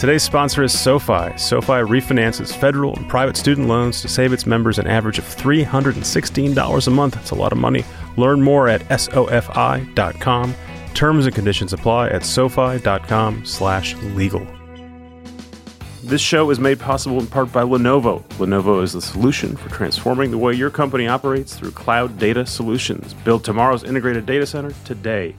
Today's sponsor is SoFi. SoFi refinances federal and private student loans to save its members an average of $316 a month. That's a lot of money. Learn more at sofi.com. Terms and conditions apply at sofi.com slash legal. This show is made possible in part by Lenovo. Lenovo is the solution for transforming the way your company operates through cloud data solutions. Build tomorrow's integrated data center today.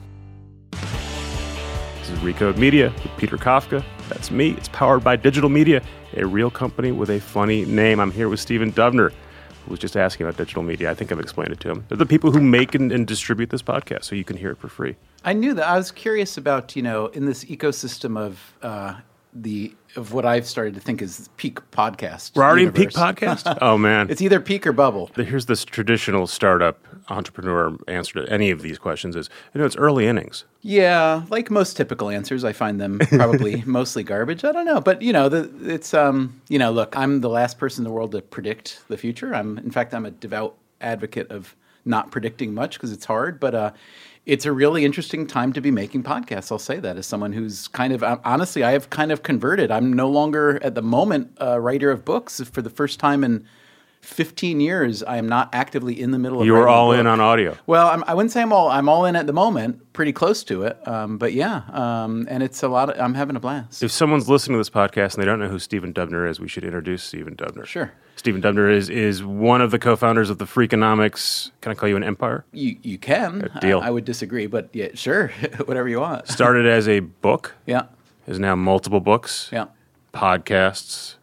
Recode Media with Peter Kafka. That's me. It's powered by Digital Media, a real company with a funny name. I'm here with Stephen Dubner, who was just asking about digital media. I think I've explained it to him. They're the people who make and, and distribute this podcast, so you can hear it for free. I knew that. I was curious about you know in this ecosystem of uh, the of what I've started to think is peak podcast. We're already in peak podcast? oh, man. It's either peak or bubble. Here's this traditional startup entrepreneur answer to any of these questions is, you know, it's early innings. Yeah, like most typical answers, I find them probably mostly garbage. I don't know, but you know, the, it's um, you know, look, I'm the last person in the world to predict the future. I'm, in fact, I'm a devout advocate of not predicting much because it's hard. But uh, it's a really interesting time to be making podcasts. I'll say that as someone who's kind of honestly, I have kind of converted. I'm no longer at the moment a writer of books for the first time in 15 years, I am not actively in the middle of. You are all in on audio. Well, I'm, I would not say I'm all. I'm all in at the moment, pretty close to it. Um, but yeah, um, and it's a lot. Of, I'm having a blast. If someone's listening to this podcast and they don't know who Stephen Dubner is, we should introduce Stephen Dubner. Sure. Stephen Dubner is is one of the co-founders of the Freakonomics. Can I call you an empire? You you can. A deal. I, I would disagree, but yeah, sure, whatever you want. Started as a book. Yeah. Is now multiple books. Yeah. Podcasts.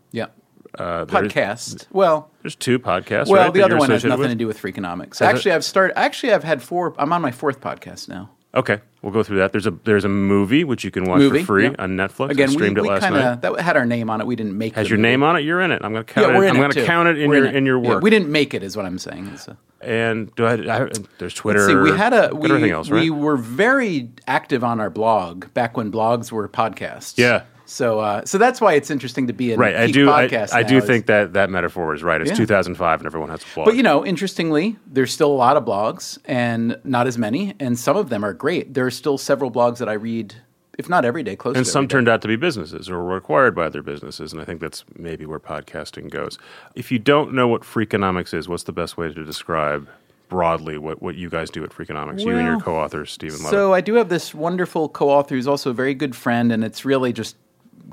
Yeah. Uh, Podcast. Well, There's two podcasts. well, right, the other one has nothing with? to do with Freakonomics. Has it? Actually, I've started. Actually, I've had four. I'm on my fourth podcast now. Okay, we'll go through that. There's a there's a movie which you can watch Movie for free yeah. on Netflix. Again, I we, streamed we it last kind night. that had our name on it. We didn't make. Has your movie. name on it? You're in it. I'm going to count Yeah, it. we're in I'm it going to too. count it in We're your it. in your Yeah, work. we didn't make it, is what I'm saying. It's a- and do I, I, there's Twitter. Let's see, we had a we, else, right? we were very active on our blog back when blogs were podcasts. Yeah. So uh, so that's why it's interesting to be in right. I do. I, podcast I now do is- think that that metaphor is right. It's Yeah. 2005 and everyone has a blog. But you know, interestingly, there's still a lot of blogs and not as many, and some of them are great. There are still several blogs that I read, if not every day, close to it. and some turned out to be businesses or were acquired by other businesses, and I think that's maybe where podcasting goes. If you don't know what Freakonomics is, what's the best way to describe broadly what, what you guys do at Freakonomics? you and your co-author Stephen. So I do have this wonderful co-author who's also a very good friend, and it's really just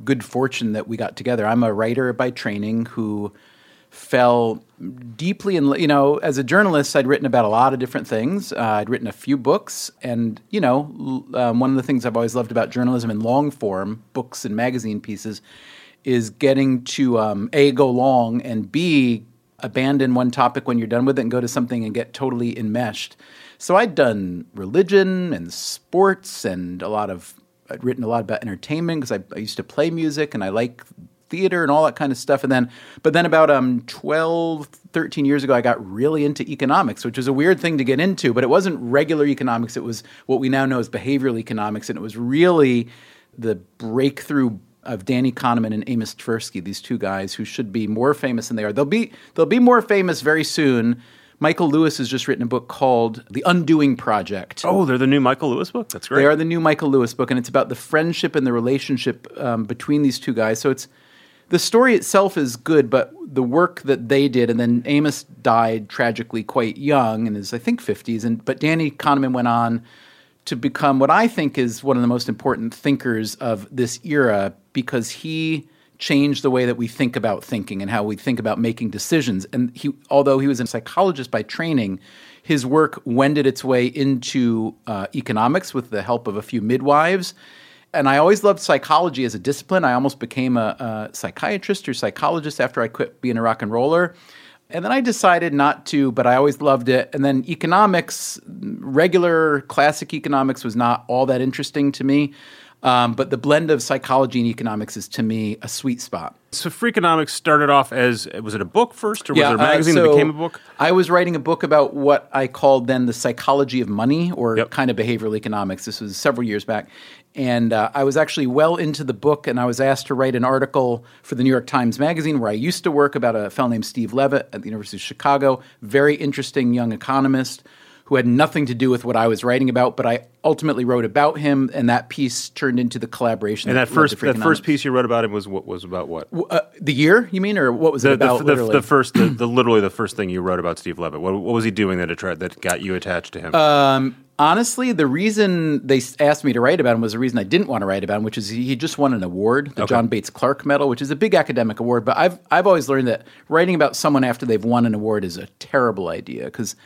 good fortune that we got together. I'm a writer by training who fell deeply in you know as a journalist i'd written about a lot of different things uh, i'd written a few books and you know um, one of the things i've always loved about journalism in long form books and magazine pieces is getting to um, a go long and b abandon one topic when you're done with it and go to something and get totally enmeshed so i'd done religion and sports and a lot of i'd written a lot about entertainment because I, I used to play music and i like theater and all that kind of stuff and then but then about um 12 13 years ago i got really into economics which was a weird thing to get into but it wasn't regular economics it was what we now know as behavioral economics and it was really the breakthrough of Danny Kahneman and Amos Tversky, these two guys who should be more famous than they are. They'll be they'll be more famous very soon. Michael Lewis has just written a book called The Undoing Project. oh, they're the new Michael Lewis book. That's great. They are the new Michael Lewis book, and it's about the friendship and the relationship um, between these two guys. So it's the story itself is good, but the work that they did, and then Amos died tragically quite young in his I think fifties, and but Danny Kahneman went on to become what I think is one of the most important thinkers of this era because he changed the way that we think about thinking and how we think about making decisions. And he, although he was a psychologist by training, his work wended its way into uh, economics with the help of a few midwives. And I always loved psychology as a discipline. I almost became a, a psychiatrist or psychologist after I quit being a rock and roller. And then I decided not to, but I always loved it. And then economics, regular classic economics was not all that interesting to me. Um, but the blend of psychology and economics is to me a sweet spot. so Freakonomics started off as was it a book first or was it a uh, magazine that became a book? I was writing a book about what I called then the psychology of money or Yep. kind of behavioral economics. This was several years back. And uh, I was actually well into the book, and I was asked to write an article for the New York Times Magazine where I used to work about a fellow named Steve Levitt at the University of Chicago, very interesting young economist who had nothing to do with what I was writing about, but I ultimately wrote about him, and that piece turned into the collaboration. And that led first that first piece you wrote about him was what was about what? Uh, the year, you mean, or what was The, it the, about? the, literally? the first the, the literally the first thing you wrote about Steve Levitt. What, what was he doing that attra- that got you attached to him? Uh, Honestly, the reason they asked me to write about him was the reason I didn't want to write about him, which is he he just won an award, the John Bates Clark Medal, which is a big academic award. But I've I've always learned that writing about someone after they've won an award is a terrible idea because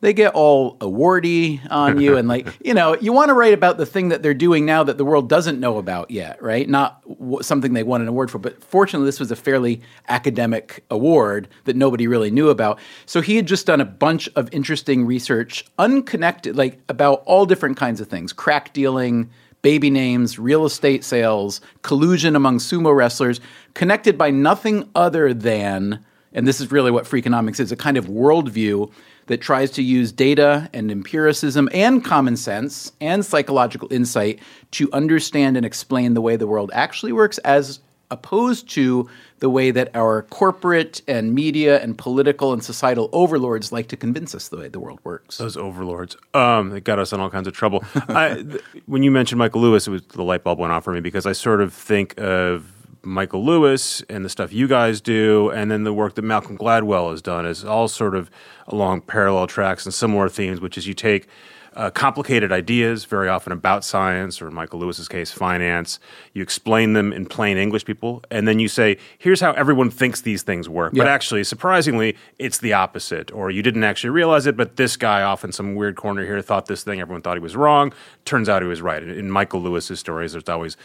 they get all awardy on you and like you know you want to write about the thing that they're doing now that the world doesn't know about yet right? Not w- something they won an award for but fortunately this was a fairly academic award that nobody really knew about. So he had just done a bunch of interesting research unconnected like about all different kinds of things. Crack dealing baby names, real estate sales, collusion among sumo wrestlers, connected by nothing other than, and this is really what Freakonomics is, a kind of worldview that tries to use data and empiricism and common sense and psychological insight to understand and explain the way the world actually works as opposed to the way that our corporate and media and political and societal overlords like to convince us the way the world works. Those overlords. Um, got us in all kinds of trouble. I, th- when you mentioned Michael Lewis, was the light bulb went off for me because I sort of think of Michael Lewis and the stuff you guys do, and then the work that Malcolm Gladwell has done is all sort of along parallel tracks and similar themes, which is you take uh, complicated ideas, very often about science, or in Michael Lewis's case, finance. You explain them in plain English, people, and then you say, "Here's how everyone thinks these things work." But actually, surprisingly, it's the opposite, or you didn't actually realize it, but this guy off in some weird corner here thought this thing. Everyone thought he was wrong. Turns out he was right. In Michael Lewis's stories, there's always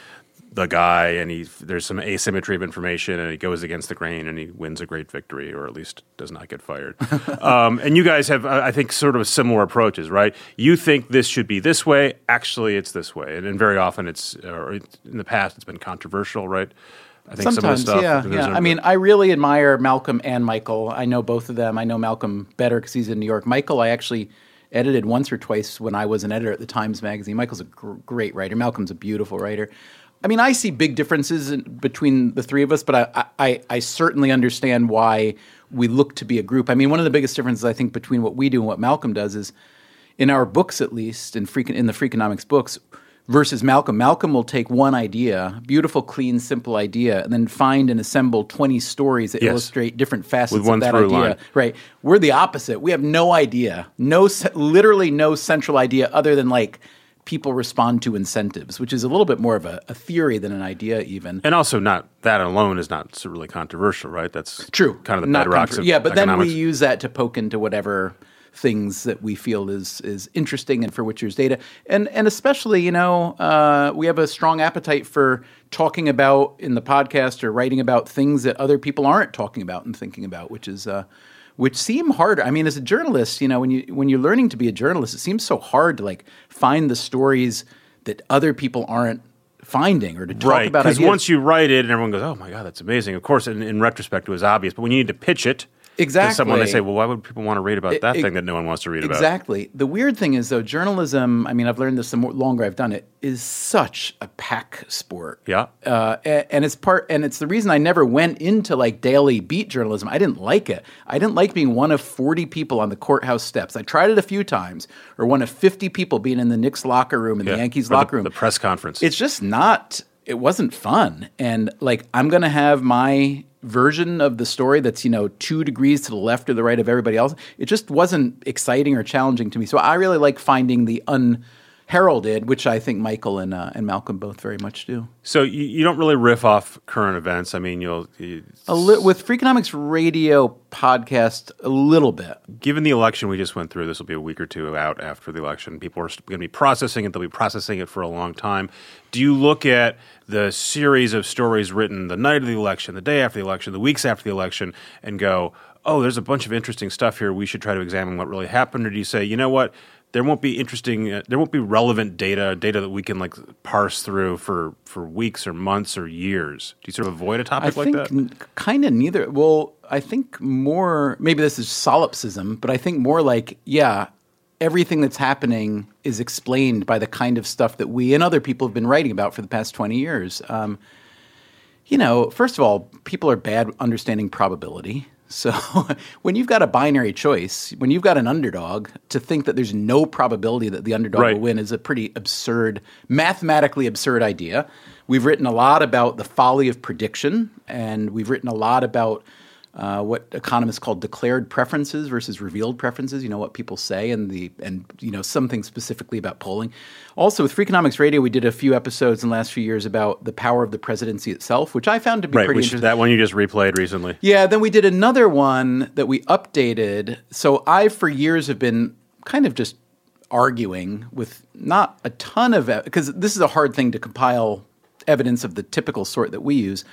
the guy, and he there's some asymmetry of information, and he goes against the grain, and he wins a great victory, or at least does not get fired. um, and you guys have, I I think, sort of similar approaches, right? You think this should be this way, actually, it's this way, and, and very often it's, or it's, in the past, it's been controversial, right? I think Sometimes, some of the stuff. yeah, yeah. a- I mean, I really admire Malcolm and Michael. I know both of them. I know Malcolm better because he's in New York. Michael, I actually edited once or twice when I was an editor at the Times Magazine. Michael's a gr- great writer. Malcolm's a beautiful writer. I mean, I see big differences in, between the three of us, but I, I, I certainly understand why we look to be a group. I mean, one of the biggest differences I think between what we do and what Malcolm does is, in our books at least, in freak, in the Freakonomics books, versus Malcolm. Malcolm will take one idea, beautiful, clean, simple idea, and then find and assemble 20 stories that Yes. illustrate different facets of that idea. line. Right. We're the opposite. We have no idea. No literally no central idea other than like people respond to incentives, which is a little bit more of a, a theory than an idea even. and also, not that alone is not really controversial, right? That's True. Kind of the Not bedrocks Yeah, but then we use that to poke into whatever things that we feel is is interesting and for which there's data. And and especially, you know, uh, we have a strong appetite for talking about in the podcast or writing about things that other people aren't talking about and thinking about, which is uh which seem harder. I mean, as a journalist, you know, when you when you're learning to be a journalist, it seems so hard to like find the stories that other people aren't finding or to talk right about because once you write it and everyone goes oh my god that's amazing of course in, in retrospect it was obvious but when you need to pitch it to someone they say well why would people want to read about that it- thing that no one wants to read about Exactly. The weird thing is, though, journalism, I mean, I've learned this the more longer I've done it, is such a pack sport. Yeah. Uh, a- and it's part, and it's the reason I never went into like daily beat journalism. I didn't like it. I didn't like being one of 40 people on the courthouse steps. I tried it a few times, or one of 50 people being in the Knicks locker room, in Yeah. the Yankees Or the- locker room. the press conference It's just not. It wasn't fun, and like I'm gonna have my version of the story that's you know two degrees to the left or the right of everybody else. It just wasn't exciting or challenging to me. So I really like finding the unheralded, which I think Michael and uh, and Malcolm both very much do. so you, you don't really riff off current events i mean you'll you, A li- with Freakonomics Radio podcast, a little bit. given the election we just went through, this will be a week or two out after the election. People are going to be processing it. They'll be processing it for a long time. Do you look at the series of stories written the night of the election, the day after the election, the weeks after the election, and go, oh, there's a bunch of interesting stuff here. We should try to examine what really happened. Or do you say, you know what? There won't be interesting. Uh, there won't be relevant data, data that we can like parse through for for weeks or months or years. Do you sort of avoid a topic like think that? kind of neither. Well, I think more. Maybe this is solipsism, but I think more like yeah, everything that's happening is explained by the kind of stuff that we and other people have been writing about for the past twenty years. Um, you know, first of all, people are bad understanding probability. So when you've got a binary choice, when you've got an underdog, to think that there's no probability that the underdog Right. will win is a pretty absurd, mathematically absurd idea. We've written a lot about the folly of prediction, and we've written a lot about uh, what economists call declared preferences versus revealed preferences. You know what people say, and the and you know something specifically about polling. Also, with Freakonomics Radio, we did a few episodes in the last few years about the power of the presidency itself, which I found to be Right, pretty which interesting. that one you just replayed recently. Yeah, then we did another one that we updated. So I, for years, have been kind of just arguing with not a ton of because this is a hard thing to compile evidence of the typical sort that we use.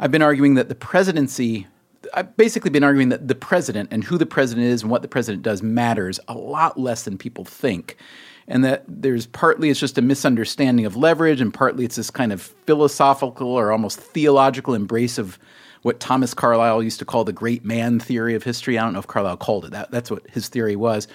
I've been arguing that the presidency. I've basically been arguing that the president and who the president is and what the president does matters a lot less than people think. And that there's partly it's just a misunderstanding of leverage, and partly it's this kind of philosophical or almost theological embrace of what Thomas Carlyle used to call the great man theory of history. I don't know if Carlyle called it that. That's what his theory was.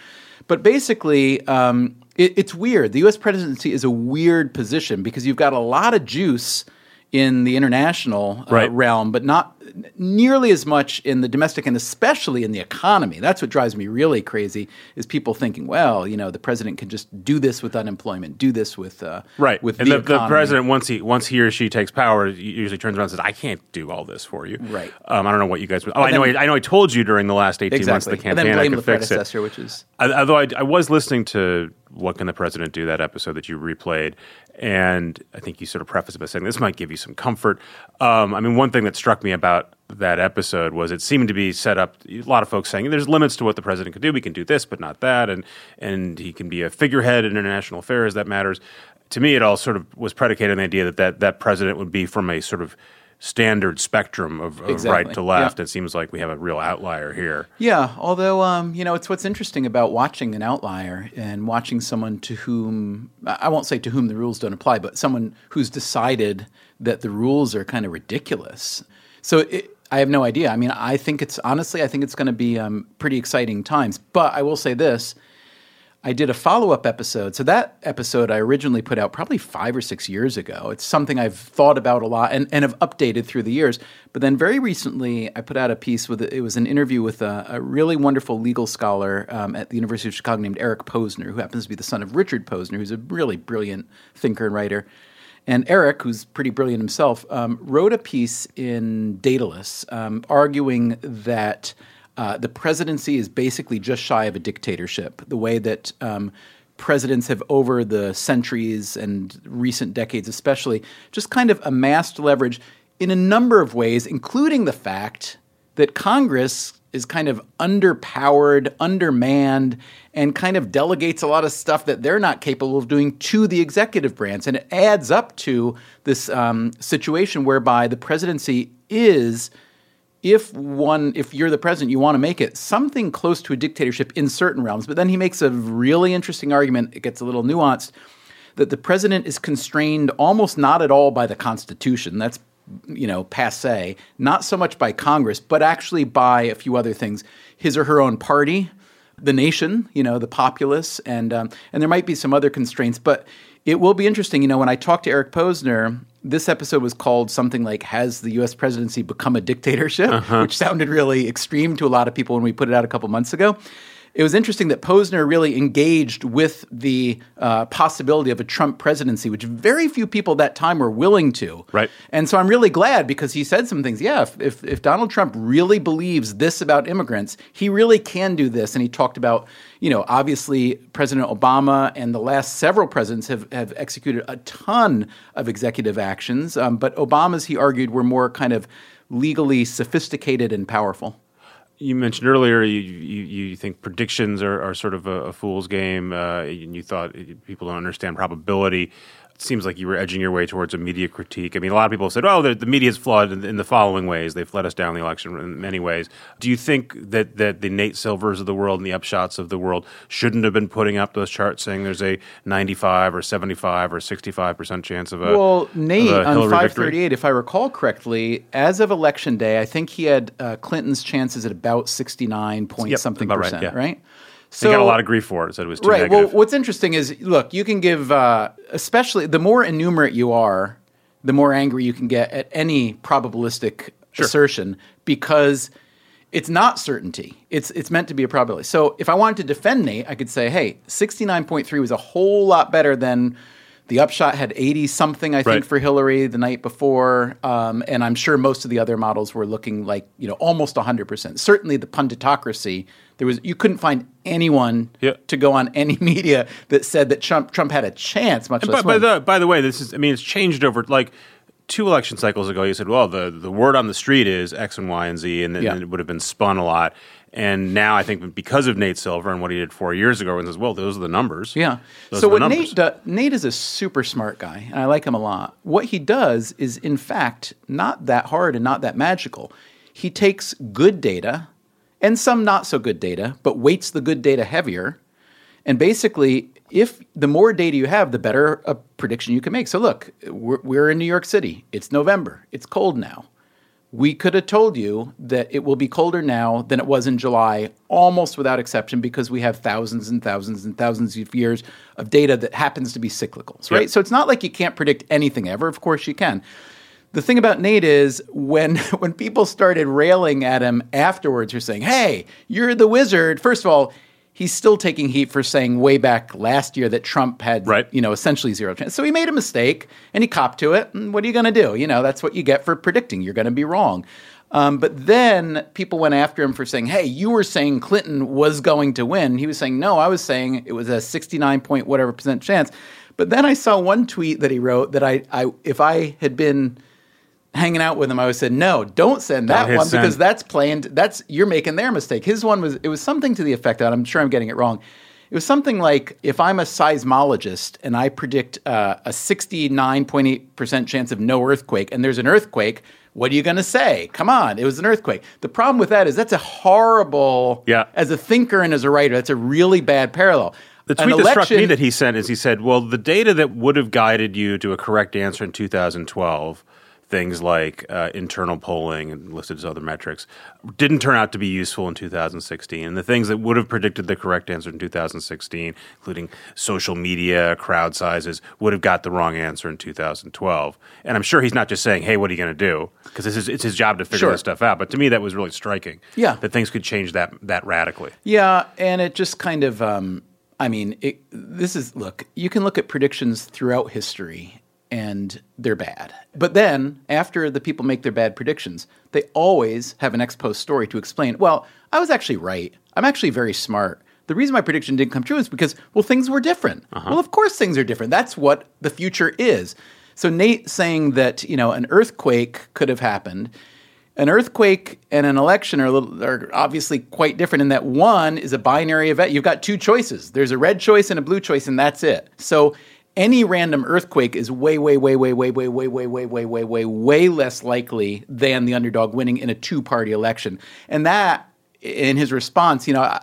But basically, um, it, it's weird. The U.S. presidency is a weird position because you've got a lot of juice in the international uh, Right. realm, but not nearly as much in the domestic and especially in the economy. That's what drives me really crazy is people thinking, well, you know, the president can just do this with unemployment, do this with uh, Right, with and the, the, the, president once he once he or she takes power, usually turns around and says, "I can't do all this for you." Right. Um, I don't know what you guys. Oh, I know. then- I, I know. I told you during the last eighteen months of the campaign and then I could the fix it. which is I- Although I, I was listening to "What Can the President Do?" that episode that you replayed, and I think you sort of prefaced it by saying this might give you some comfort. Um, I mean, one thing that struck me about that episode was it seemed to be set up. A lot of folks saying there's limits to what the president can do. We can do this, but not that, and and he can be a figurehead in international affairs that matters. To me, it all sort of was predicated on the idea that that, that president would be from a sort of standard spectrum of, of Exactly. right to left. Yeah. It seems like we have a real outlier here. Yeah, although um, you know, it's what's interesting about watching an outlier and watching someone to whom I won't say to whom the rules don't apply, but someone who's decided that the rules are kind of ridiculous. So it, I have no idea. I mean, I think it's honestly, I think it's going to be um, pretty exciting times. But I will say this. I did a follow up episode. So that episode I originally put out probably five or six years ago. It's something I've thought about a lot and, and have updated through the years. But then very recently, I put out a piece with it was an interview with a, a really wonderful legal scholar um, at the University of Chicago named Eric Posner, who happens to be the son of Richard Posner, who's a really brilliant thinker and writer. And Eric, who's pretty brilliant himself, um, wrote a piece in Daedalus um, arguing that uh, the presidency is basically just shy of a dictatorship. The way that um, presidents have, over the centuries and recent decades especially, just kind of amassed leverage in a number of ways, including the fact that Congress is kind of underpowered, undermanned, and kind of delegates a lot of stuff that they're not capable of doing to the executive branch. And it adds up to this um, situation whereby the presidency is if one if you're the president you want to make it something close to a dictatorship in certain realms but then he makes a really interesting argument it gets a little nuanced that the president is constrained almost not at all by the constitution that's you know passe not so much by congress but actually by a few other things his or her own party the nation you know the populace and um, and there might be some other constraints but it will be interesting you know when i talked to eric posner this episode was called something like has the us presidency become a dictatorship? Uh-huh. Which sounded really extreme to a lot of people when we put it out a couple months ago it was interesting that Posner really engaged with the uh, possibility of a Trump presidency, which very few people at that time were willing to. Right. And so I'm really glad because he said some things. Yeah, if, if, if Donald Trump really believes this about immigrants, he really can do this. And he talked about, you know, obviously President Obama and the last several presidents have, have executed a ton of executive actions. Um, but Obama's, he argued, were more kind of legally sophisticated and powerful. You mentioned earlier you, you, you think predictions are, are sort of a, a fool's game, uh, and you thought people don't understand probability. Seems like you were edging your way towards a media critique. I mean, a lot of people have said, "Oh, the, the media is flawed in, in the following ways. They've let us down the election in many ways." Do you think that that the Nate Silvers of the world and the upshots of the world shouldn't have been putting up those charts saying there's a 95 or 75 or 65 percent chance of a Well, Nate a on Hillary victory? 538, if I recall correctly, as of election day, I think he had uh, Clinton's chances at about 69 point Yep, something about right, percent, yeah. right? They got a lot of grief for it. Said it was too right. negative. Well, what's interesting is, look, you can give, uh, especially the more enumerate you are, the more angry you can get at any probabilistic assertion because it's not certainty. It's it's meant to be a probability. So if I wanted to defend Nate, I could say, hey, 69.3 was a whole lot better than the upshot had 80 something, I think, for Hillary the night before. Um, and I'm sure most of the other models were looking like, you know, almost 100%. Certainly the punditocracy, there was you couldn't find anyone Yeah. to go on any media that said that Trump Trump had a chance, much By, less by win. the by the way, this is I mean it's changed over like two election cycles ago. You said, well, the the word on the street is X and Y and Z, and then Yeah. it would have been spun a lot. And now I think because of Nate Silver and what he did four years ago, and says, well, those are the numbers. Yeah. Those so what. Nate does, Nate is a super smart guy, and I like him a lot. What he does is, in fact, not that hard and not that magical. He takes good data and some not so good data, but weights the good data heavier. And basically, if the more data you have, the better a prediction you can make. So look, we're, we're in New York City. It's November. It's cold now. We could have told you that it will be colder now than it was in July, almost without exception, because we have thousands and thousands and thousands of years of data that happens to be cyclical, right? Yep. So it's not like you can't predict anything ever. Of course you can. The thing about Nate is when when people started railing at him afterwards, you're saying, "Hey, you're the wizard." First of all, he's still taking heat for saying way back last year that Trump had, Right. you know, essentially zero chance. So he made a mistake and he copped to it. And what are you going to do? You know, that's what you get for predicting. You're going to be wrong. Um, but then people went after him for saying, "Hey, you were saying Clinton was going to win." He was saying, "No, I was saying it was a 69 point whatever percent chance." But then I saw one tweet that he wrote that I, I if I had been hanging out with him, I have said, "No, don't send that one because that's playing. That's you're making their mistake." His one was it was something to the effect that I'm sure I'm getting it wrong. It was something like if I'm a seismologist and I predict uh, a 69.8% chance of no earthquake and there's an earthquake, what are you going to say? Come on, it was an earthquake. The problem with that is that's a horrible, Yeah. as a thinker and as a writer, that's a really bad parallel. The tweet that struck me election- that he sent is he said, "Well, the data that would have guided you to a correct answer in 2012, things like uh, internal polling and listed as other metrics, didn't turn out to be useful in 2016. And the things that would have predicted the correct answer in 2016, including social media, crowd sizes, would have got the wrong answer in 2012. And I'm sure he's not just saying, "Hey, what are you going to do?" Because it's his, it's his job to figure Sure. this stuff out. But to me, that was really striking. Yeah. that things could change that that radically. Yeah, and it just kind of, um, I mean, it, this is look. You can look at predictions throughout history, and they're bad. But then, after the people make their bad predictions, they always have an ex post story to explain. Well, I was actually right. I'm actually very smart. The reason my prediction didn't come true is because, well, things were different. Uh-huh. Well, of course things are different. That's what the future is. So Nate saying that you know an earthquake could have happened an earthquake and an election are, little, are obviously quite different in that one is a binary event. You've got two choices. There's a red choice and a blue choice, and that's it. So any random earthquake is way, way, way, way, way, way, way, way, way, way, way, way, way less likely than the underdog winning in a two-party election. And that, in his response, you know,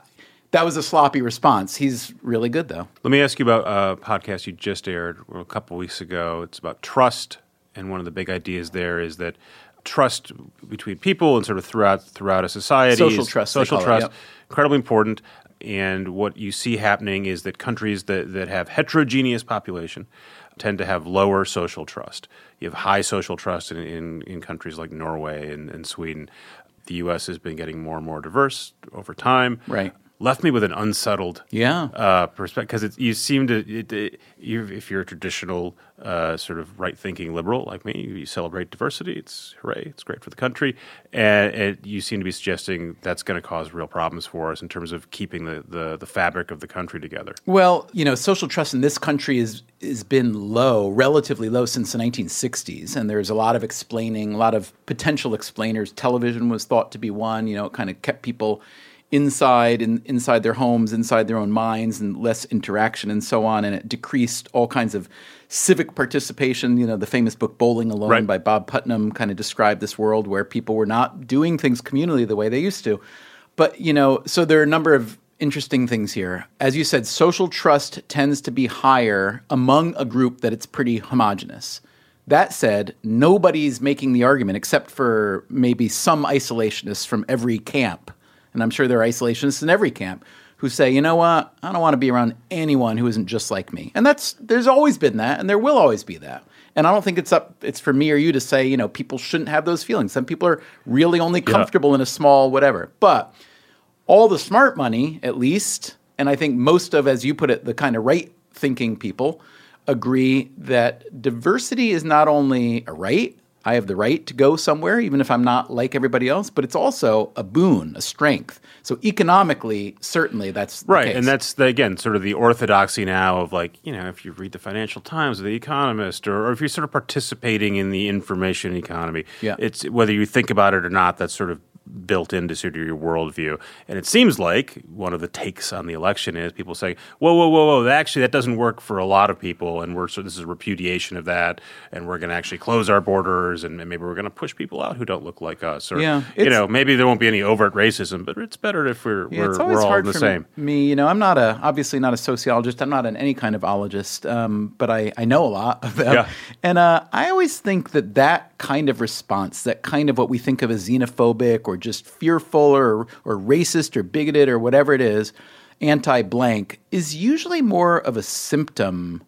that was a sloppy response. He's really good though. Let me ask you about a podcast you just aired a couple weeks ago. It's about trust, and one of the big ideas there is that trust between people and sort of throughout throughout a society, Social trust, social it, trust, yep. incredibly important. And what you see happening is that countries that, that have heterogeneous population tend to have lower social trust. You have high social trust in, in, in countries like Norway and, and Sweden. The U.S. has been getting more and more diverse over time. Right. Left me with an unsettled Yeah. uh, perspective because you seem to it, it, you, if you're a traditional uh, sort of right-thinking liberal like me, you celebrate diversity. It's hooray! It's great for the country, and, and you seem to be suggesting that's going to cause real problems for us in terms of keeping the, the, the fabric of the country together. Well, you know, social trust in this country is has been low, relatively low since the 1960s, and there's a lot of explaining, a lot of potential explainers. Television was thought to be one. You know, it kind of kept people inside in, inside their homes, inside their own minds, and less interaction and so on. And it decreased all kinds of civic participation. You know, the famous book Bowling Alone Right. by Bob Putnam kind of described this world where people were not doing things communally the way they used to. But, you know, so there are a number of interesting things here. As you said, social trust tends to be higher among a group that it's pretty homogenous. That said, nobody's making the argument except for maybe some isolationists from every camp. And I'm sure there are isolationists in every camp who say, you know what, I don't want to be around anyone who isn't just like me. And that's there's always been that, and there will always be that. And I don't think it's up it's for me or you to say, you know, people shouldn't have those feelings. Some people are really only comfortable in a small whatever. But all the smart money, at least, and I think most of, as you put it, the kind of right thinking people agree that diversity is not only a right, I have the right to go somewhere, even if I'm not like everybody else, but it's also a boon, a strength. So economically, certainly that's right, and that's the, again sort of the orthodoxy now of like you know if you read the Financial Times or the Economist, or, or if you're sort of participating in the information economy, yeah. it's whether you think about it or not. That's sort of built into sort of your worldview. And it seems like one of the takes on the election is people saying, "Whoa, whoa, whoa, whoa! Actually, that doesn't work for a lot of people, and we're so this is a repudiation of that, and we're going to actually close our borders, and maybe we're going to push people out who don't look like us, or yeah, you know, maybe there won't be any overt racism, but it's better if we're yeah, we're, it's we're all hard the for same." Me, you know, I'm not a obviously not a sociologist. I'm not an any kind of ologist, um, but I I know a lot of them, Yeah. and uh, I always think that that kind of response, that kind of what we think of as xenophobic or just fearful or or racist or bigoted or whatever it is, anti-blank, is usually more of a symptom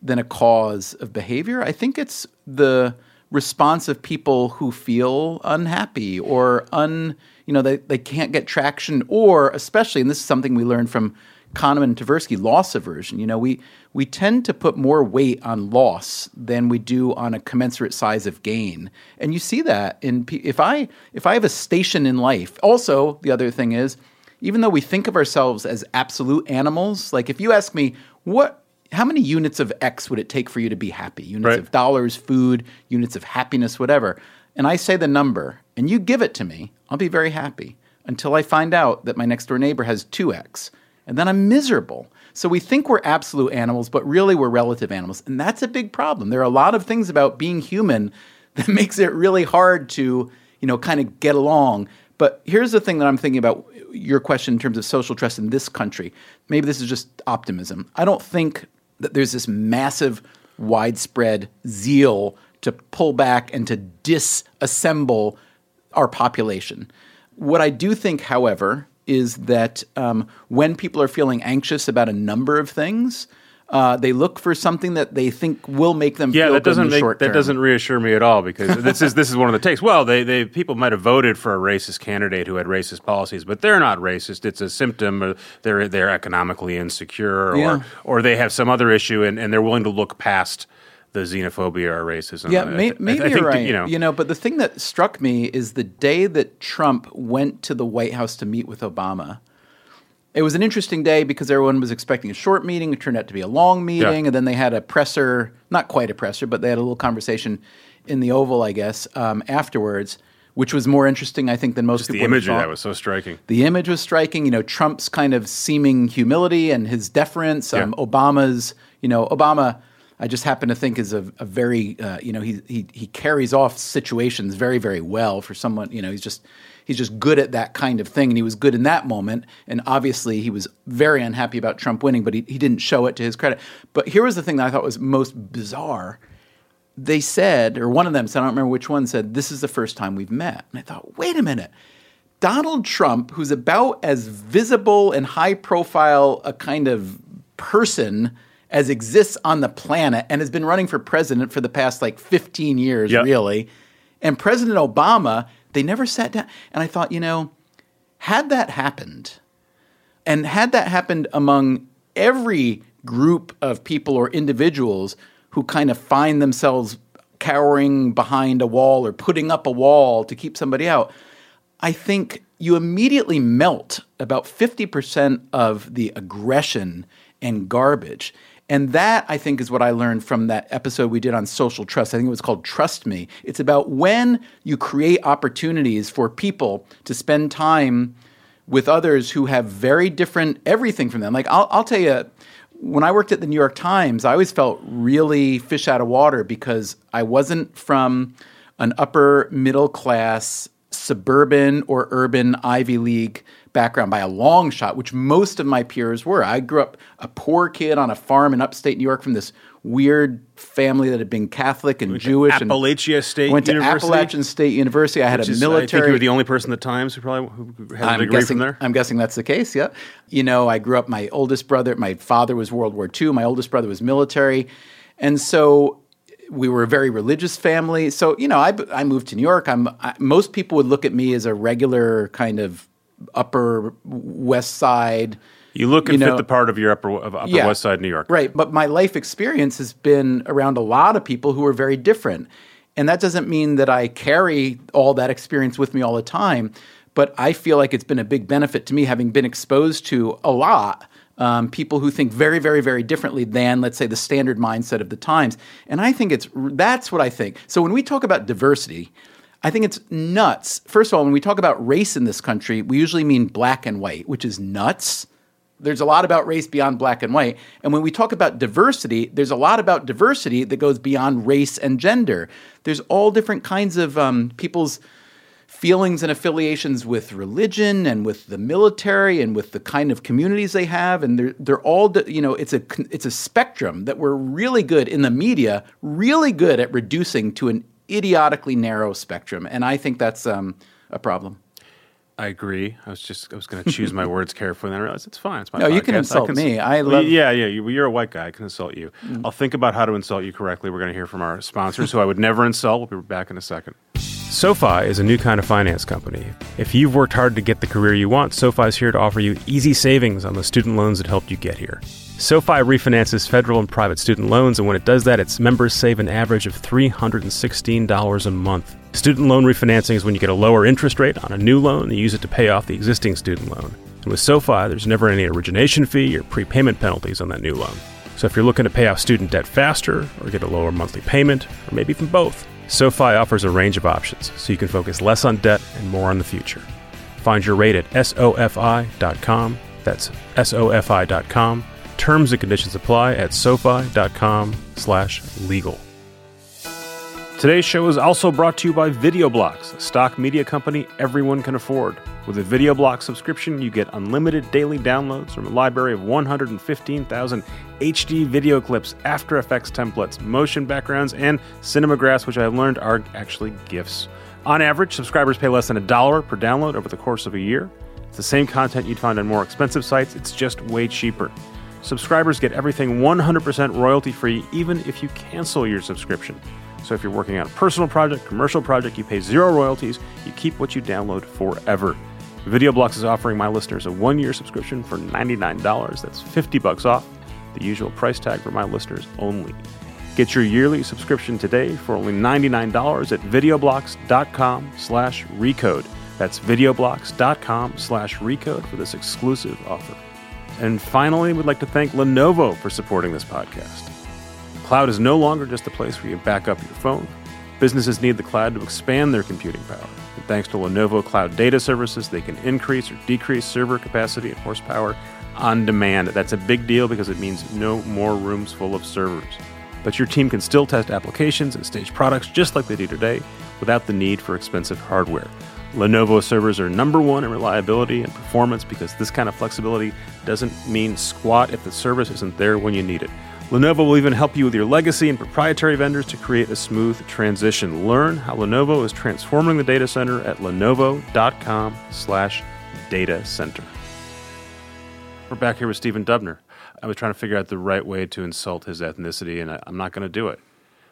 than a cause of behavior. I think it's the response of people who feel unhappy or un you know they, they can't get traction or especially and this is something we learned from Kahneman and Tversky loss aversion you know we we tend to put more weight on loss than we do on a commensurate size of gain and you see that in if I if I have a station in life also the other thing is even though we think of ourselves as absolute animals like if you ask me what how many units of X would it take for you to be happy? Units Right. of dollars, food, units of happiness, whatever. And I say the number, and you give it to me, I'll be very happy until I find out that my next door neighbor has 2X. And then I'm miserable. So we think we're absolute animals, but really we're relative animals. And that's a big problem. There are a lot of things about being human that makes it really hard to, you know, kind of get along. But here's the thing that I'm thinking about your question in terms of social trust in this country. Maybe this is just optimism. I don't think that there's this massive, widespread zeal to pull back and to disassemble our population. What I do think, however, is that um, when people are feeling anxious about a number of things, uh, they look for something that they think will make them Yeah, feel that doesn't make, that term. doesn't reassure me at all because this is this is one of the takes. Well, they, they people might have voted for a racist candidate who had racist policies, but they're not racist. It's a symptom. Of they're they're economically insecure, or Yeah. or they have some other issue, and, and they're willing to look past the xenophobia or racism. Yeah, may, I maybe think you're that, right. You know, but the thing that struck me is the day that Trump went to the White House to meet with Obama. It was an interesting day because everyone was expecting a short meeting. It turned out to be a long meeting, and then they had a presser, not quite a presser, but they had a little conversation in the Oval, I guess, um, afterwards, which was more interesting, I think, than most the people. have imagery that was so striking. The image was striking. You know, Trump's kind of seeming humility and his deference. Um, Obama's, you know, Obama. I just happen to think is a, a very, uh, you know, he, he he carries off situations very very well for someone. You know, he's just he's just good at that kind of thing, and he was good in that moment. And obviously, he was very unhappy about Trump winning, but he, he didn't show it to his credit. But here was the thing that I thought was most bizarre they said, or one of them said, I don't remember which one said, this is the first time we've met. And I thought, wait a minute. Donald Trump, who's about as visible and high profile a kind of person as exists on the planet and has been running for president for the past like 15 years, Yep. really. And President Obama, they never sat down. And I thought, you know, had that happened, and had that happened among every group of people or individuals who kind of find themselves cowering behind a wall or putting up a wall to keep somebody out, I think you immediately melt about 50% of the aggression and garbage. And that, I think, is what I learned from that episode we did on social trust. I think it was called Trust Me. It's about when you create opportunities for people to spend time with others who have very different everything from them. Like, I'll, I'll tell you, when I worked at the New York Times, I always felt really fish out of water because I wasn't from an upper middle class, suburban or urban Ivy League background by a long shot, which most of my peers were. I grew up a poor kid on a farm in upstate New York from this weird family that had been Catholic and Jewish. and Appalachia State went to University. Appalachian State University. I had a is- I think military. you were the only person at the Times who probably who had a I'm degree guessing, from there. I'm guessing that's the case. Yeah. You know, I grew up. My oldest brother, my father was World War II. My oldest brother was military, and so we were a very religious family. So, you know, I, I moved to New York. I'm, I, most people would look at me as a regular kind of upper west side. You look and You fit the part of your upper, of upper Yeah. west side New York. Right. But my life experience has been around a lot of people who are very different. And that doesn't mean that I carry all that experience with me all the time. But I feel like it's been a big benefit to me having been exposed to a lot. Um, people who think very, very, very differently than, let's say, the standard mindset of the times. And I think it's that's what I think. So when we talk about diversity, I think it's nuts. First of all, when we talk about race in this country, we usually mean black and white, which is nuts. There's a lot about race beyond black and white. And when we talk about diversity, there's a lot about diversity that goes beyond race and gender. There's all different kinds of um, people's feelings and affiliations with religion and with the military and with the kind of communities they have and they're they're all you know it's a it's a spectrum that we're really good in the media really good at reducing to an idiotically narrow spectrum and I think that's um, a problem. I agree. I was just I was going to choose my words carefully, and I realized it's fine. It's my No, you can podcast. insult can- me. I Well, love- Mm. Yeah, yeah. You, you're a white guy. I can insult you. I'll think about how to insult you correctly. We're going to hear from our sponsors, who I would never insult. We'll be back in a second. SoFi is a new kind of finance company. If you've worked hard to get the career you want, SoFi is here to offer you easy savings on the student loans that helped you get here. SoFi refinances federal and private student loans, and when it does that, its members save an average of $316 a month. Student loan refinancing is when you get a lower interest rate on a new loan and you use it to pay off the existing student loan. And with SoFi, there's never any origination fee or prepayment penalties on that new loan. So if you're looking to pay off student debt faster, or get a lower monthly payment, or maybe even both, SoFi offers a range of options so you can focus less on debt and more on the future. Find your rate at SOFI.com. That's SOFI.com. Terms and conditions apply at SoFi.com slash legal. Today's show is also brought to you by VideoBlocks, a stock media company everyone can afford. With a VideoBlock subscription, you get unlimited daily downloads from a library of 115,000 HD video clips, After Effects templates, motion backgrounds, and cinemagraphs, which I've learned are actually GIFs. On average, subscribers pay less than a dollar per download over the course of a year. It's the same content you'd find on more expensive sites, it's just way cheaper. Subscribers get everything 100% royalty free, even if you cancel your subscription. So if you're working on a personal project, commercial project, you pay zero royalties, you keep what you download forever. VideoBlocks is offering my listeners a one-year subscription for $99. That's 50 bucks off, the usual price tag for my listeners only. Get your yearly subscription today for only $99 at videoblocks.com slash recode. That's videoblocks.com slash recode for this exclusive offer. And finally, we'd like to thank Lenovo for supporting this podcast. Cloud is no longer just a place where you back up your phone. Businesses need the cloud to expand their computing power. And thanks to Lenovo Cloud Data Services, they can increase or decrease server capacity and horsepower on demand. That's a big deal because it means no more rooms full of servers. But your team can still test applications and stage products just like they do today without the need for expensive hardware. Lenovo servers are number one in reliability and performance because this kind of flexibility doesn't mean squat if the service isn't there when you need it. Lenovo will even help you with your legacy and proprietary vendors to create a smooth transition. Learn how Lenovo is transforming the data center at lenovo.com slash data center. We're back here with Stephen Dubner. I was trying to figure out the right way to insult his ethnicity, and I, I'm not going to do it.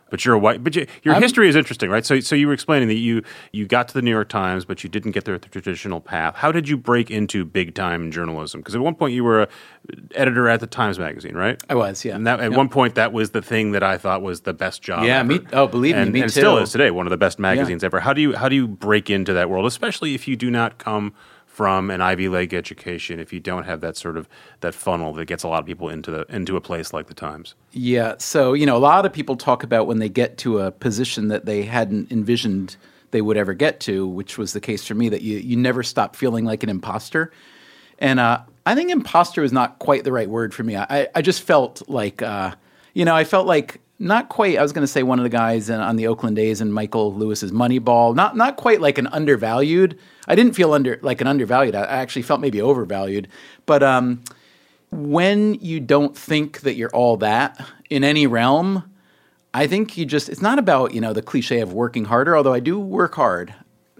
But you're a white. But you, your I'm- history is interesting, right? So, so you were explaining that you you got to the New York Times, but you didn't get there the traditional path. How did you break into big time journalism? Because at one point you were a editor at the Times Magazine, right? I was, yeah. And that, at Yeah. one point, that was the thing that I thought was the best job. Yeah, ever. me- oh, believe me, and, me and still is today one of the best magazines ever. How do you how do you break into that world, especially if you do not come from an Ivy League education? If you don't have that sort of that funnel that gets a lot of people into the into a place like the Times. Yeah. So, you know, a lot of people talk about when they get to a position that they hadn't envisioned they would ever get to, which was the case for me, that you, you never stop feeling like an imposter. And uh, I think imposter is not quite the right word for me. I, I just felt like, uh, you know, I felt like not quite, I was going to say one of the guys on the Oakland A's and Michael Lewis's Moneyball, not, not quite like an undervalued. I didn't feel under like an undervalued. I actually felt maybe overvalued. But, um, when you don't think that you're all that in any realm, I think you just, it's not about, you know, the cliche of working harder, although I do work hard.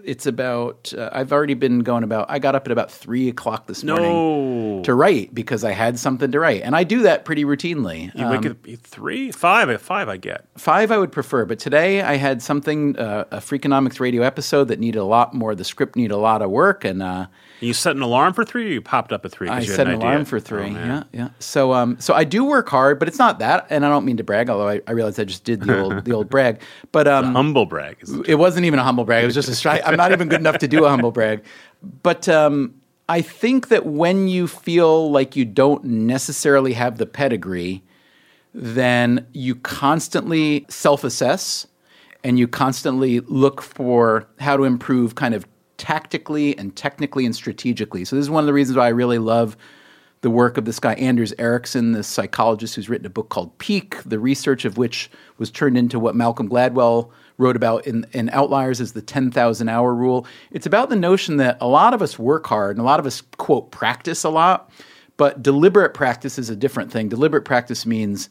It's about. Uh, I've already been going about. I got up at about three o'clock this morning No. to write because I had something to write, and I do that pretty routinely. You Um, wake up at three, five, at five. I get. Five I would prefer, but today I had something uh, a Freakonomics radio episode that needed a lot more. The script needed a lot of work, and uh, You set an alarm for three, or you popped up at three. I you had set an idea? alarm for Oh, three. man. yeah, yeah. So, um, so I do work hard, but it's not that, and I don't mean to brag. Although I, I realize I just did the old the old brag, but um, Humble brag. It wasn't even a humble brag. It was just a stri- I'm not even good enough to do a humble brag. But um, I think that when you feel like you don't necessarily have the pedigree, then you constantly self assess and you constantly look for how to improve kind of tactically and technically and strategically. So, this is one of the reasons why I really love the work of this guy, Anders Ericsson, this psychologist who's written a book called Peak, the research of which was turned into what Malcolm Gladwell wrote about in, in Outliers is the 10,000 hour rule. It's about the notion that a lot of us work hard and a lot of us, quote, practice a lot, but deliberate practice is a different thing. Deliberate practice means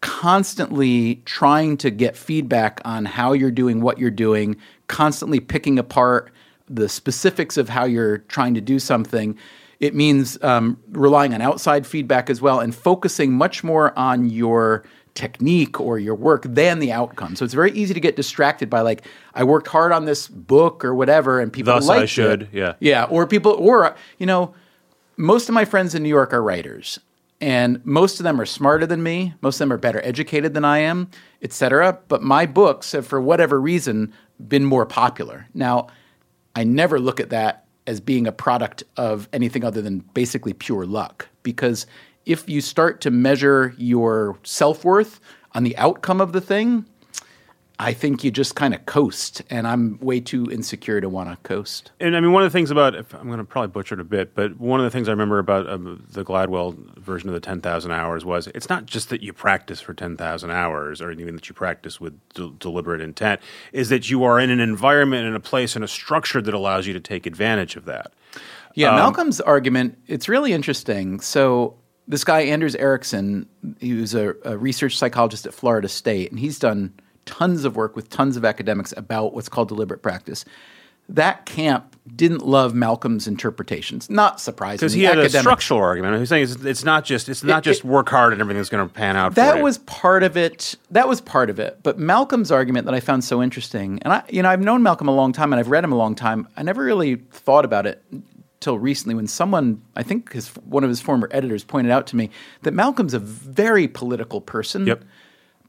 constantly trying to get feedback on how you're doing what you're doing, constantly picking apart the specifics of how you're trying to do something. It means um, relying on outside feedback as well and focusing much more on your technique or your work than the outcome. So it's very easy to get distracted by like I worked hard on this book or whatever, and people Thus I should, it. yeah. yeah, or people or you know most of my friends in New York are writers, and most of them are smarter than me. Most of them are better educated than I am, etc. But my books have, for whatever reason, been more popular. Now, I never look at that as being a product of anything other than basically pure luck. Because if you start to measure your self worth on the outcome of the thing, I think you just kind of coast, and I'm way too insecure to want to coast. And I mean, one of the things about if, I'm going to probably butcher it a bit, but one of the things I remember about um, the Gladwell version of the 10,000 hours was it's not just that you practice for 10,000 hours or even that you practice with de- deliberate intent, is that you are in an environment, in a place, in a structure that allows you to take advantage of that. Yeah, Um, Malcolm's argument, it's really interesting. So, this guy, Anders Ericsson, he was a, a research psychologist at Florida State, and he's done tons of work with tons of academics about what's called deliberate practice. That camp didn't love Malcolm's interpretations. Not surprisingly, Because he had a structural argument. He's saying it's, it's not just it's not It- just it- work hard and everything's going to pan out. for That was part of it. That was part of it. But Malcolm's argument that I found so interesting, and I, you know, I've known Malcolm a long time and I've read him a long time. I never really thought about it till recently when someone, I think his one of his former editors, pointed out to me that Malcolm's a very political person. Yep.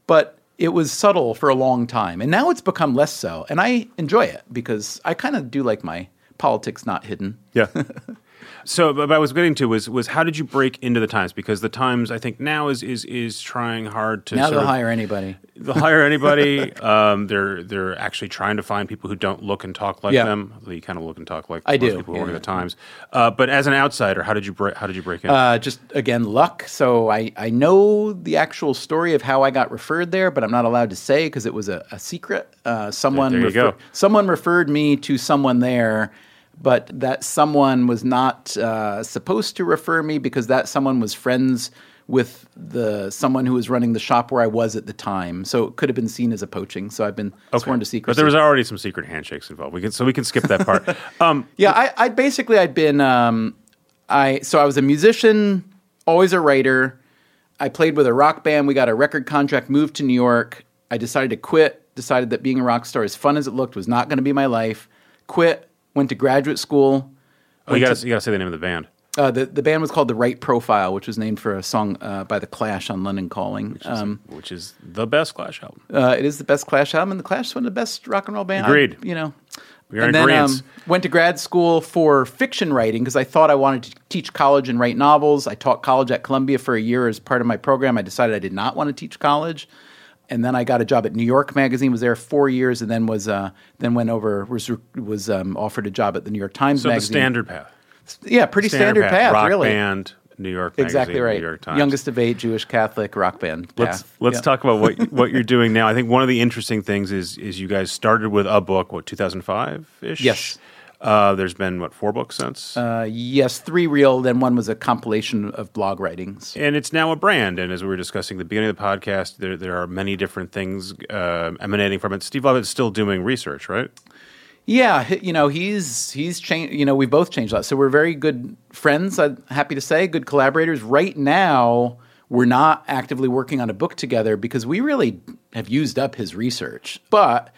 But it was subtle for a long time, and now it's become less so. And I enjoy it because I kind of do like my politics not hidden. Yeah. so, but I was getting to was was how did you break into the Times? Because the Times, I think, now is is is trying hard to Now sort they'll of- hire anybody. They'll hire anybody. um, they're they're actually trying to find people who don't look and talk like Yeah. them. You kind of look and talk like I most do, people who work at the Times. Uh, but as an outsider, how did you break? How did you break in? Uh, just again, luck. So I, I know the actual story of how I got referred there, but I'm not allowed to say because it was a, a secret. Uh, someone There you refer- go. someone referred me to someone there, but that someone was not uh, supposed to refer me because that someone was friends with the someone who was running the shop where I was at the time. So it could have been seen as a poaching. So I've been sworn to secrecy. But there was already some secret handshakes involved. We can so we can skip that part. um, Yeah, I, I basically I'd been um, I so I was a musician, always a writer. I played with a rock band. We got a record contract, moved to New York. I decided to quit. Decided that being a rock star, as fun as it looked, was not going to be my life. Quit. Went to graduate school. oh, you got to- you got to say the name of the band. Uh, the the band was called the Right Profile, which was named for a song uh, by the Clash on London Calling. Um, which is the best Clash album. uh, it is the best Clash album, and the Clash is one of the best rock and roll bands. Agreed. you know. We are and in then um, went to grad school for fiction writing because I thought I wanted to teach college and write novels. I taught college at Columbia for a year as part of my program. I decided I did not want to teach college, and then I got a job at New York Magazine. Was there four years, and then was uh, then went over was was um, offered a job at the New York Times So the Magazine. standard path. yeah, pretty standard, path, Rock really. band, New York. Exactly Magazine, right. New York Times. Youngest of eight, Jewish Catholic rock band. Let's path. let's Yeah. talk about what what you're doing now. I think one of the interesting things is is you guys started with a book, what 2005 ish. Yes. Uh, there's been what four books since, Uh, yes, three real. Then one was a compilation of blog writings. and it's now a brand. And as we were discussing at the beginning of the podcast, there there are many different things uh, emanating from it. Steve Levitt's still doing research, right? Yeah, you know, he's he's changed. You know, we've both changed a lot. So we're very good friends. I'm happy to say, good collaborators. Right now, we're not actively working on a book together because we really have used up his research. But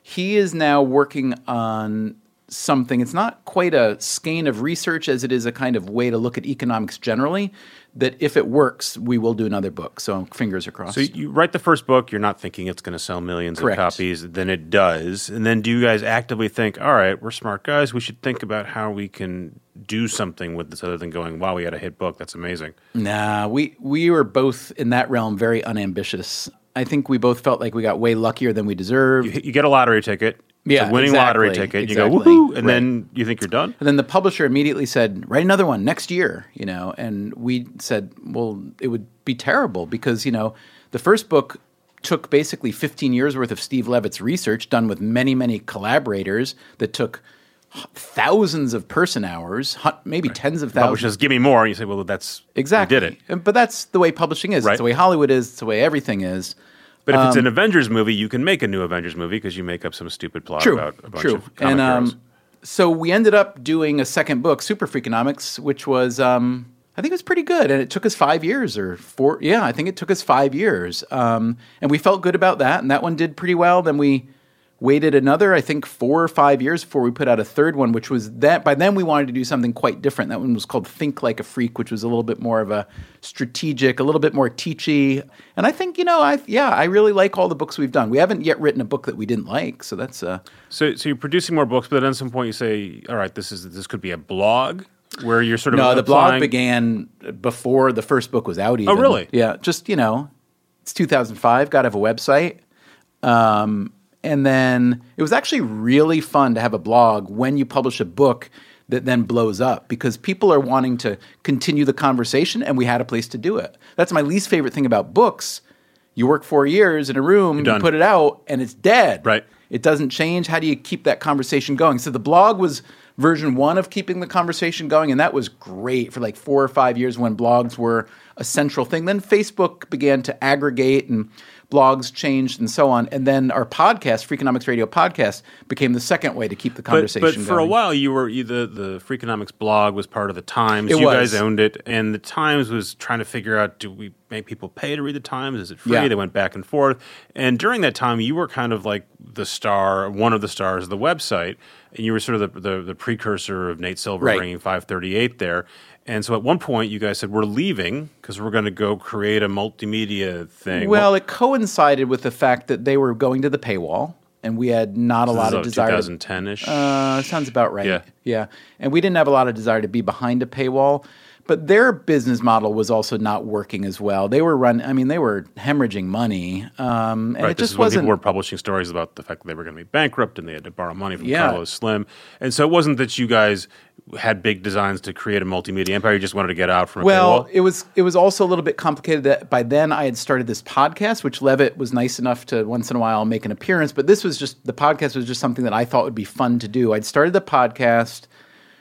he is now working on something. It's not quite a skein of research as it is a kind of way to look at economics generally. That if it works, we will do another book. So fingers are crossed. So you write the first book, you're not thinking it's going to sell millions Correct. of copies, then it does. And then do you guys actively think, all right, we're smart guys, we should think about how we can do something with this other than going, wow, we had a hit book, that's amazing. Nah, we we were both in that realm very unambitious. I think we both felt like we got way luckier than we deserved. You, you get a lottery ticket, Yeah, winning lottery exactly, ticket, you go, woohoo, and Right. then you think you're done? And then the publisher immediately said, "Write another one next year," you know. And we said, "Well, it would be terrible because you know the first book took basically 15 years worth of Steve Levitt's research done with many, many collaborators that took thousands of person hours, maybe tens of thousands. Publishers give me more, and you say, well, that's exactly did it. But that's the way publishing is. Right. It's the way Hollywood is. It's the way everything is. But if it's Um, an Avengers movie, you can make a new Avengers movie because you make up some stupid plot True, about a bunch true. of comic and heroes. um, so we ended up doing a second book, Super Freakonomics, which was um, I think it was pretty good, and it took us five years or four. Yeah, I think it took us five years, um, and we felt good about that, and that one did pretty well. Then we waited another, I think, four or five years before we put out a third one, which was that. By then, we wanted to do something quite different. That one was called Think Like a Freak, which was a little bit more of a strategic, a little bit more teachy. And I think, you know, I yeah, I really like all the books we've done. We haven't yet written a book that we didn't like, so that's uh, So, so you're producing more books, but then at some point you say, all right, this is this could be a blog where you're sort of No, the blog began before the first book was out. Even. Oh, really? Yeah, just you know, it's 2005. Got to have a website, um, and then it was actually really fun to have a blog when you publish a book that then blows up because people are wanting to continue the conversation, and we had a place to do it. That's my least favorite thing about books. You work four years in a room, you put it out, and it's dead. Right. It doesn't change. How do you keep that conversation going? So the blog was version one of keeping the conversation going, and that was great for like four or five years when blogs were a central thing. Then Facebook began to aggregate and blogs changed and so on. And then our podcast, Freakonomics Radio Podcast, became the second way to keep the conversation but going. for a while, you were you, the the Freakonomics blog was part of the Times. It you was. guys owned it, and the Times was trying to figure out: do we make people pay to read the Times? Is it free? Yeah. They went back and forth, and during that time, you were kind of like the star, one of the stars of the website, and you were sort of the the, the precursor of Nate Silver Right. bringing 538 there. And so at one point, you guys said, "We're leaving because we're going to go create a multimedia thing." Well, it coincided with the fact that they were going to the paywall, and we had not a lot of desire. to- 2010 ish. Uh, sounds about right. Yeah. yeah. And we didn't have a lot of desire to be behind a paywall, but their business model was also not working as well. They were run. I mean, they were hemorrhaging money, um, and Right, it this just is when wasn't. people were publishing stories about the fact that they were going to be bankrupt and they had to borrow money from Yeah. Carlos Slim. And so it wasn't that you guys had big designs to create a multimedia empire. You just wanted to get out from a well, paywall. it was it was also a little bit complicated that by then I had started this podcast, which Levitt was nice enough to once in a while make an appearance. But this was just the podcast was just something that I thought would be fun to do. I'd started the podcast,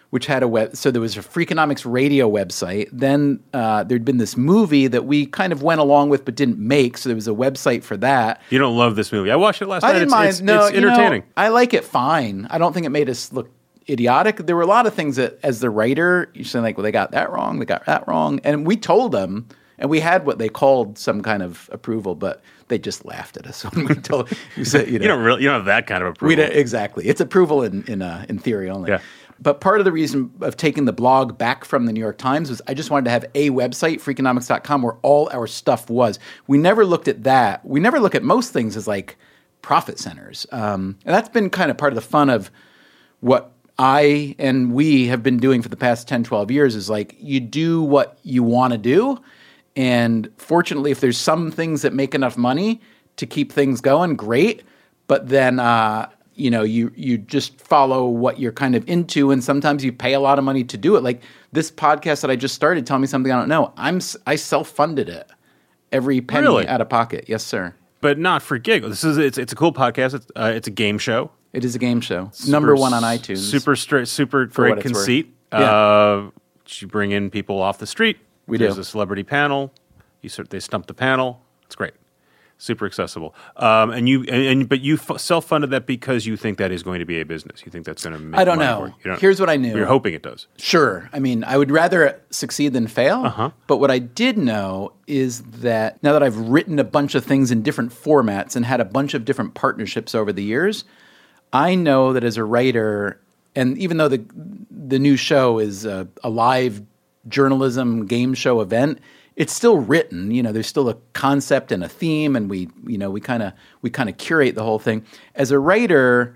which had a web. So there was a Freakonomics radio website. Then uh, there'd been this movie that we kind of went along with but didn't make. So there was a website for that. You don't love this movie. I watched it last I night. didn't it's, mind. It's, no, it's you know, entertaining. I like it fine. I don't think it made us look idiotic. There were a lot of things that, as the writer, you say like, "Well, they got that wrong. They got that wrong," and we told them, and we had what they called some kind of approval, but they just laughed at us when we told. You said, you know, you don't really, you don't have that kind of approval. we exactly. It's approval in in uh, in theory only. Yeah. But part of the reason of taking the blog back from the New York Times was I just wanted to have a website, freakonomics.com, where all our stuff was. We never looked at that. We never look at most things as like profit centers. Um, and that's been kind of part of the fun of what I and we have been doing for the past 10, 12 years is like you do what you want to do. And fortunately, if there's some things that make enough money to keep things going, great. But then, uh, you know, you you just follow what you're kind of into, and sometimes you pay a lot of money to do it. Like this podcast that I just started, tell me something I don't know. I'm I self funded it, every penny Really? out of pocket. Yes, sir. but not for gig. This is it's, it's a cool podcast. It's, uh, it's a game show. It is a game show. Number one on iTunes. Super straight, super great conceit. Yeah. Uh, you bring in people off the street. We There's do. a celebrity panel. You sort they stump the panel. It's great. super accessible. Um, and you and, and but you f- self funded that because you think that is going to be a business. You think that's going to make. I don't know. for you. You don't- Here's what I knew. You're hoping it does. Sure. I mean, I would rather succeed than fail. Uh-huh. But what I did know is that now that I've written a bunch of things in different formats and had a bunch of different partnerships over the years, I know that as a writer, and even though the the new show is a, a live journalism game show event, it's still written. You know, there's still a concept and a theme, and we you know we kind of we kind of curate the whole thing. As a writer,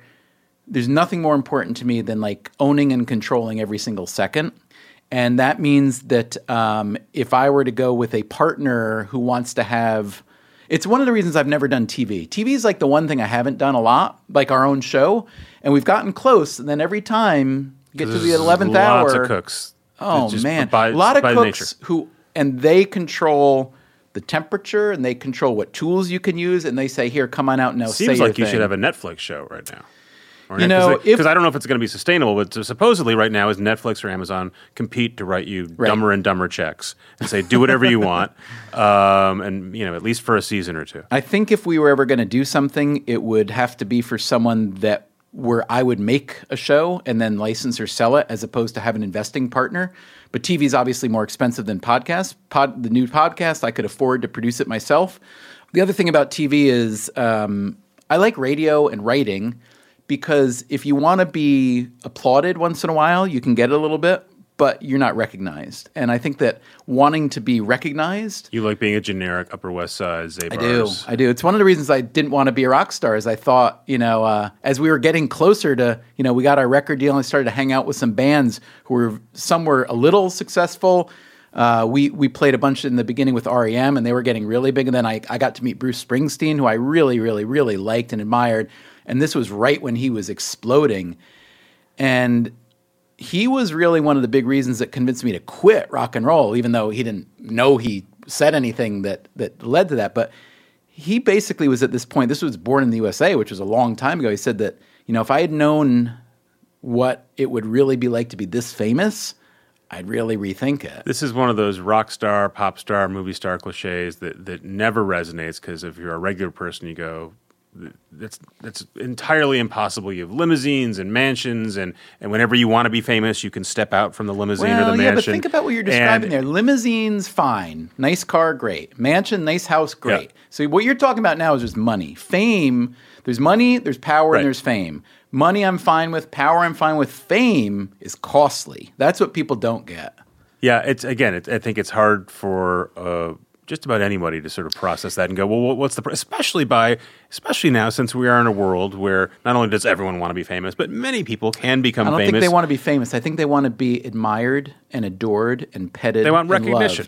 there's nothing more important to me than like owning and controlling every single second. And that means that um, if I were to go with a partner who wants to have, it's one of the reasons I've never done TV. TV is like the one thing I haven't done a lot, like our own show. And we've gotten close. And then every time, get to the There's 11th lots hour. of cooks. Oh man, by- a lot of cooks nature. who and they control the temperature and they control what tools you can use and they say, "Here, come on out and now say Seems like you thing." should have a Netflix show right now. Or You know, because I don't know if it's going to be sustainable, but supposedly right now is Netflix or Amazon compete to write you Right. dumber and dumber checks and say do whatever you want, um, and you know at least for a season or two. I think if we were ever going to do something, it would have to be for someone that where I would make a show and then license or sell it, as opposed to have an investing partner. But TV is obviously more expensive than podcasts. Pod, the new podcast, I could afford to produce it myself. The other thing about TV is um, I like radio and writing because if you want to be applauded once in a while, you can get it a little bit, but you're not recognized. And I think that wanting to be recognized You like being a generic Upper West Side Zabar. I do. I do. It's one of the reasons I didn't want to be a rock star. Is I thought, you know, uh, as we were getting closer to, you know, we got our record deal and I started to hang out with some bands who were some were a little successful. Uh, we we played a bunch in the beginning with REM and they were getting really big. And then I, I got to meet Bruce Springsteen, who I really, really, really liked and admired. And this was right when he was exploding. And he was really one of the big reasons that convinced me to quit rock and roll, even though he didn't know he said anything that that led to that. But he basically was at this point. This was born in the USA, which was a long time ago. He said that you know if I had known what it would really be like to be this famous, I'd really rethink it. This is one of those rock star, pop star, movie star cliches that, that never resonates because if you're a regular person, you go, that's that's entirely impossible. You have limousines and mansions, and, and whenever you want to be famous, you can step out from the limousine or Well, the yeah, mansion. but think about what you're describing And there. Limousines, fine. Nice car, great. Mansion, nice house, great. Yeah. So what you're talking about now is just money. Fame, there's money, there's power, Right. and there's fame. Money, I'm fine with. Power, I'm fine with. Fame is costly. That's what people don't get. Yeah, it's again. It, I think it's hard for uh, just about anybody to sort of process that and go, well, what's the? pr-" Especially by, especially now since we are in a world where not only does everyone want to be famous, but many people can become famous. I don't famous. think they want to be famous. I think they want to be admired and adored and petted. They want and recognition.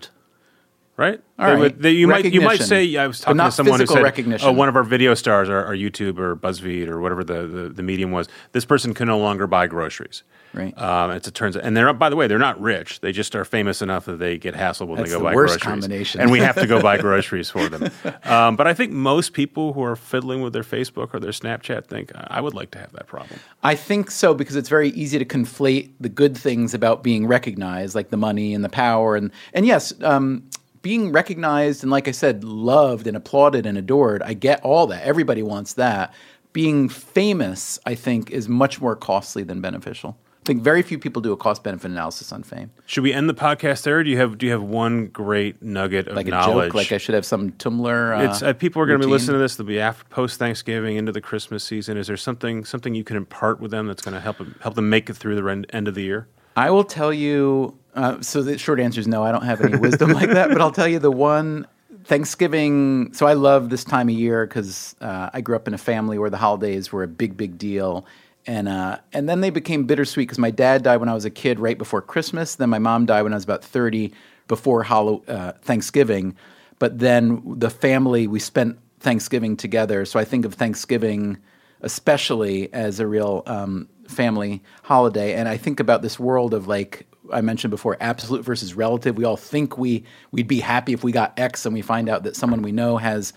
Right? All They right. would- they- you might you might say I was talking to someone who said, recognition. "Oh, one of our video stars, or, or YouTube or BuzzFeed or whatever the, the, the medium was. This person can no longer buy groceries." Right. Um, it's, turns and they're by the way they're not rich. They just are famous enough that they get hassled when That's they go the buy worst groceries. combination. And we have to go buy groceries for them. Um, but I think most people who are fiddling with their Facebook or their Snapchat think I would like to have that problem. I think so because it's very easy to conflate the good things about being recognized, like the money and the power, and and yes, um, being recognized and like I said, loved and applauded and adored. I get all that. Everybody wants that. Being famous, I think, is much more costly than beneficial. I think very few people do a cost benefit analysis on fame. Should we end the podcast there? Do you have do you have one great nugget of Like a knowledge? joke, like I should have some Tumblr. Uh, it's uh, people are going to be listening to this. They'll be after post Thanksgiving into the Christmas season. Is there something something you can impart with them that's going to help them, help them make it through the end of the year? I will tell you. Uh, so the short answer is no. I don't have any wisdom like that. But I'll tell you the one Thanksgiving. So I love this time of year because uh, I grew up in a family where the holidays were a big, big deal, and uh, and then they became bittersweet because my dad died when I was a kid, right before Christmas. Then my mom died when I was about thirty, before Hallow- uh, Thanksgiving. But then the family we spent Thanksgiving together. So I think of Thanksgiving especially as a real um, family holiday. And I think about this world of like I mentioned before, absolute versus relative. We all think we we'd be happy if we got X, and we find out that someone we know has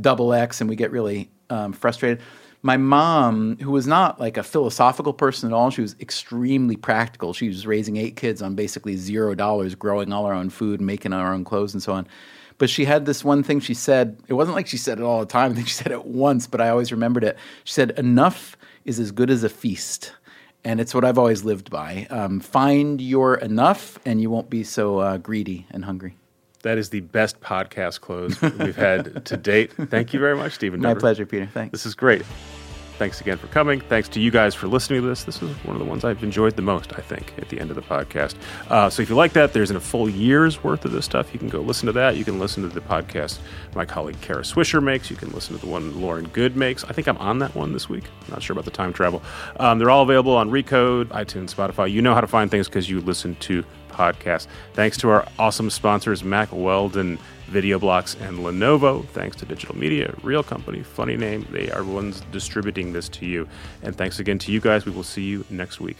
double X, and we get really um, frustrated. My mom, who was not like a philosophical person at all, she was extremely practical. She was raising eight kids on basically zero dollars, growing all our own food, making our own clothes, and so on. But she had this one thing she said. It wasn't like she said it all the time. I think she said it once, but I always remembered it. She said, "Enough is as good as a feast." And it's what I've always lived by. Um, find your enough, and you won't be so uh, greedy and hungry. That is the best podcast close we've had to date. Thank you very much, Stephen. My pleasure, Peter. Thanks. This is great. Thanks again for coming. Thanks to you guys for listening to this. This is one of the ones I've enjoyed the most, I think, at the end of the podcast. Uh, so if you like that, there's a full year's worth of this stuff. You can go listen to that. You can listen to the podcast my colleague Kara Swisher makes. You can listen to the one Lauren Goode makes. I think I'm on that one this week. not sure about the time travel. Um, they're all available on Recode, iTunes, Spotify. You know how to find things because you listen to podcasts. Thanks to our awesome sponsors, Mack Weldon Video Blocks, and Lenovo. Thanks to Digital Media, real company, funny name. They are the ones distributing this to you. And thanks again to you guys. We will see you next week.